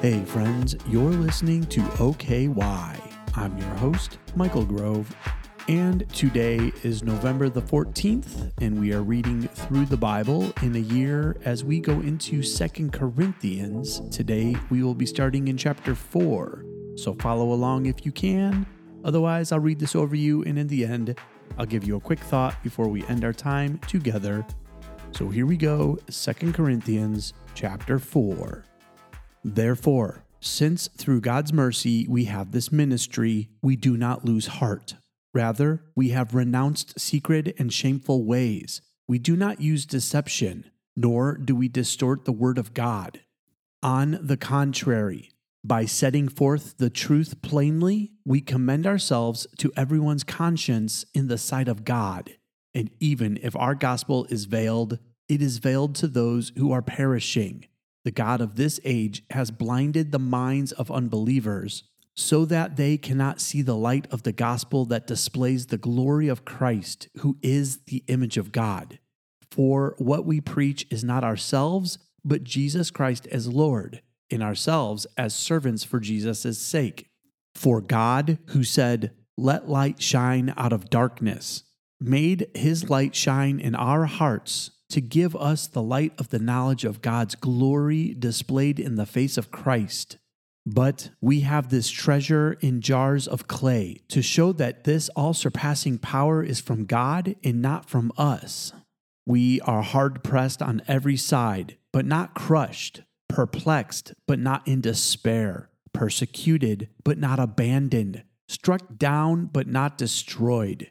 Hey, friends, you're listening to OKY. I'm your host, Michael Grove, and today is November the 14th, and we are reading through the Bible in a year as we go into Second Corinthians. Today, we will be starting in chapter 4, so follow along if you can. Otherwise, I'll read this over you, and in the end, I'll give you a quick thought before we end our time together. So here we go, Second Corinthians chapter 4. Therefore, since through God's mercy we have this ministry, we do not lose heart. Rather, we have renounced secret and shameful ways. We do not use deception, nor do we distort the word of God. On the contrary, by setting forth the truth plainly, we commend ourselves to everyone's conscience in the sight of God. And even if our gospel is veiled, it is veiled to those who are perishing the God of this age has blinded the minds of unbelievers so that they cannot see the light of the gospel that displays the glory of Christ, who is the image of God. For what we preach is not ourselves, but Jesus Christ as Lord, and ourselves as servants for Jesus' sake. For God, who said, Let light shine out of darkness, made his light shine in our hearts to give us the light of the knowledge of God's glory displayed in the face of Christ. But we have this treasure in jars of clay to show that this all surpassing power is from God and not from us. We are hard pressed on every side, but not crushed, perplexed, but not in despair, persecuted, but not abandoned, struck down, but not destroyed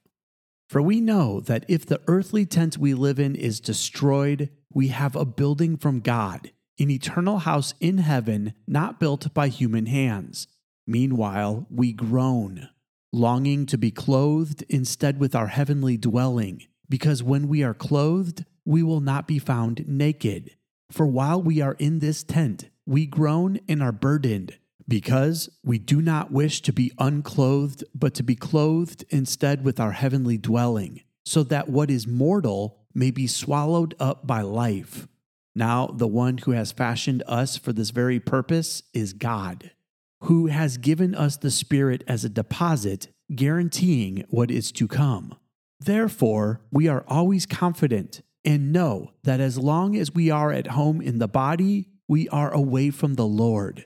for we know that if the earthly tent we live in is destroyed, we have a building from God, an eternal house in heaven, not built by human hands. Meanwhile, we groan, longing to be clothed instead with our heavenly dwelling, because when we are clothed, we will not be found naked. For while we are in this tent, we groan and are burdened because we do not wish to be unclothed, but to be clothed instead with our heavenly dwelling, so that what is mortal may be swallowed up by life. Now, the one who has fashioned us for this very purpose is God, who has given us the Spirit as a deposit, guaranteeing what is to come. Therefore, we are always confident and know that as long as we are at home in the body, we are away from the Lord.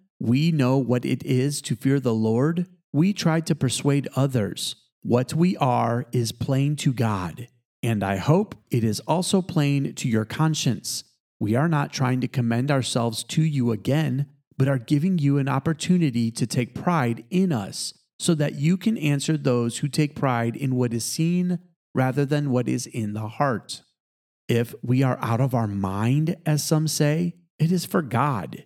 we know what it is to fear the Lord, we try to persuade others. What we are is plain to God, and I hope it is also plain to your conscience. We are not trying to commend ourselves to you again, but are giving you an opportunity to take pride in us, so that you can answer those who take pride in what is seen rather than what is in the heart. If we are out of our mind, as some say, it is for God.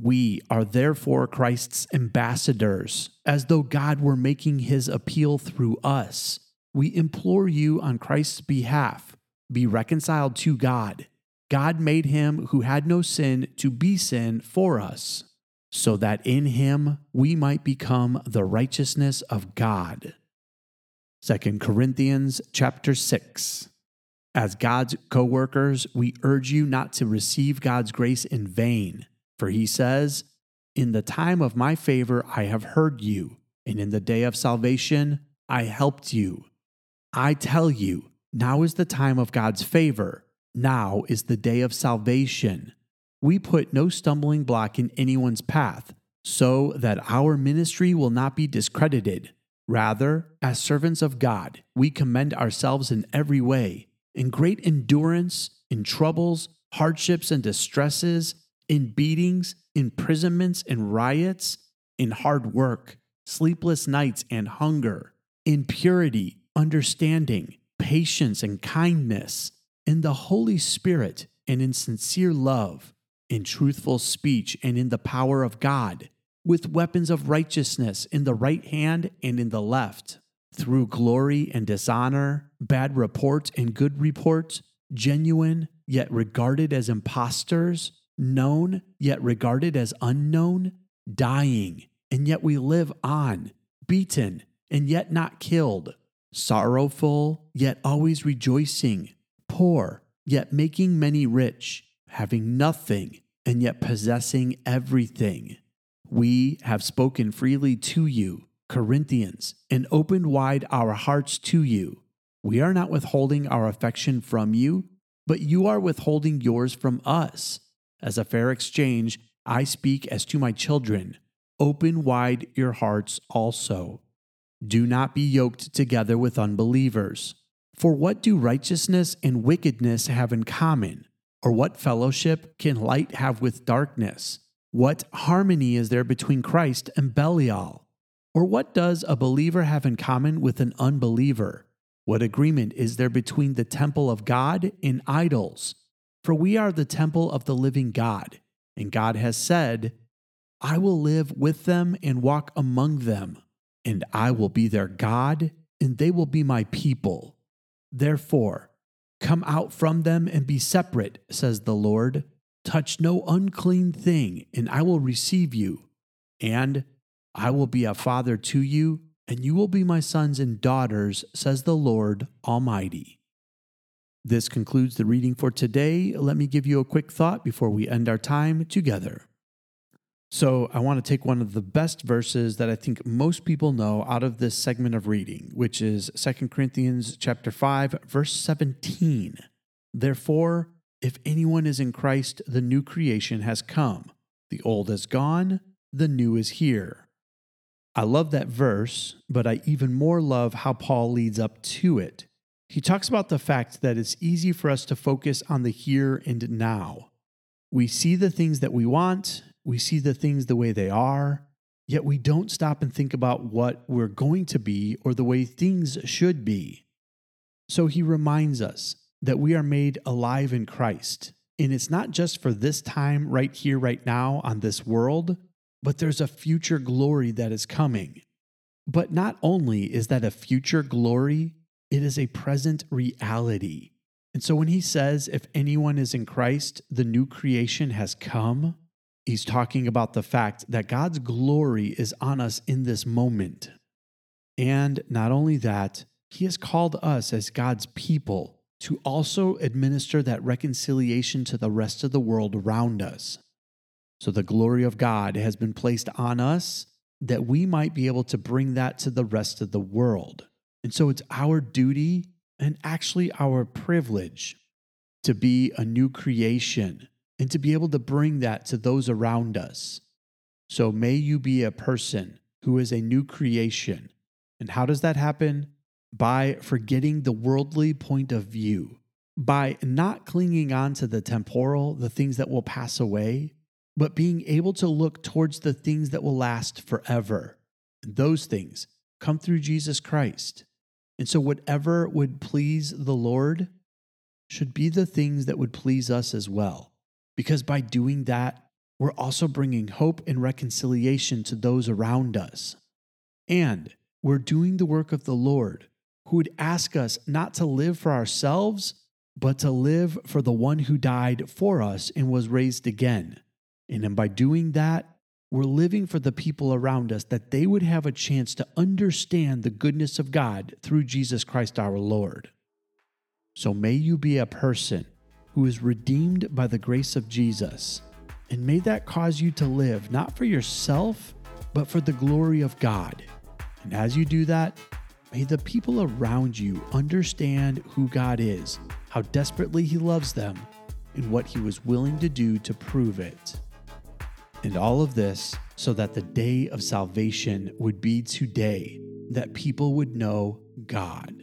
We are therefore Christ's ambassadors, as though God were making his appeal through us. We implore you on Christ's behalf be reconciled to God. God made him who had no sin to be sin for us, so that in him we might become the righteousness of God. 2 Corinthians chapter 6. As God's co-workers, we urge you not to receive God's grace in vain. For he says, In the time of my favor I have heard you, and in the day of salvation I helped you. I tell you, now is the time of God's favor. Now is the day of salvation. We put no stumbling block in anyone's path, so that our ministry will not be discredited. Rather, as servants of God, we commend ourselves in every way, in great endurance, in troubles, hardships, and distresses in beatings, imprisonments, and riots, in hard work, sleepless nights, and hunger, in purity, understanding, patience, and kindness, in the Holy Spirit, and in sincere love, in truthful speech, and in the power of God, with weapons of righteousness in the right hand and in the left, through glory and dishonor, bad report and good report, genuine, yet regarded as impostors known yet regarded as unknown, dying, and yet we live on, beaten, and yet not killed, sorrowful, yet always rejoicing, poor, yet making many rich, having nothing, and yet possessing everything. We have spoken freely to you, Corinthians, and opened wide our hearts to you. We are not withholding our affection from you, but you are withholding yours from us as a fair exchange, I speak as to my children. Open wide your hearts also. Do not be yoked together with unbelievers. For what do righteousness and wickedness have in common? Or what fellowship can light have with darkness? What harmony is there between Christ and Belial? Or what does a believer have in common with an unbeliever? What agreement is there between the temple of God and idols? For we are the temple of the living God, and God has said, I will live with them and walk among them, and I will be their God, and they will be my people. Therefore, come out from them and be separate, says the Lord. Touch no unclean thing, and I will receive you. And I will be a father to you, and you will be my sons and daughters, says the Lord Almighty. This concludes the reading for today. Let me give you a quick thought before we end our time together. So, I want to take one of the best verses that I think most people know out of this segment of reading, which is 2 Corinthians chapter 5 verse 17. Therefore, if anyone is in Christ, the new creation has come. The old is gone, the new is here. I love that verse, but I even more love how Paul leads up to it. He talks about the fact that it's easy for us to focus on the here and now. We see the things that we want, we see the things the way they are, yet we don't stop and think about what we're going to be or the way things should be. So he reminds us that we are made alive in Christ. And it's not just for this time right here, right now on this world, but there's a future glory that is coming. But not only is that a future glory, it is a present reality. And so when he says, if anyone is in Christ, the new creation has come, he's talking about the fact that God's glory is on us in this moment. And not only that, he has called us as God's people to also administer that reconciliation to the rest of the world around us. So the glory of God has been placed on us that we might be able to bring that to the rest of the world. And so it's our duty and actually our privilege to be a new creation and to be able to bring that to those around us. So may you be a person who is a new creation. And how does that happen? By forgetting the worldly point of view, by not clinging on to the temporal, the things that will pass away, but being able to look towards the things that will last forever. And those things come through Jesus Christ. And so, whatever would please the Lord should be the things that would please us as well. Because by doing that, we're also bringing hope and reconciliation to those around us. And we're doing the work of the Lord, who would ask us not to live for ourselves, but to live for the one who died for us and was raised again. And then by doing that, we're living for the people around us that they would have a chance to understand the goodness of God through Jesus Christ our Lord. So may you be a person who is redeemed by the grace of Jesus, and may that cause you to live not for yourself, but for the glory of God. And as you do that, may the people around you understand who God is, how desperately He loves them, and what He was willing to do to prove it. And all of this so that the day of salvation would be today, that people would know God.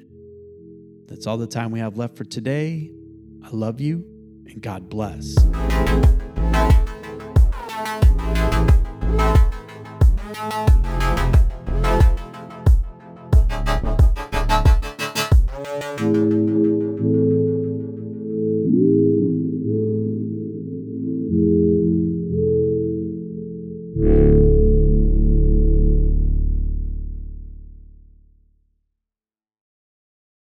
That's all the time we have left for today. I love you and God bless.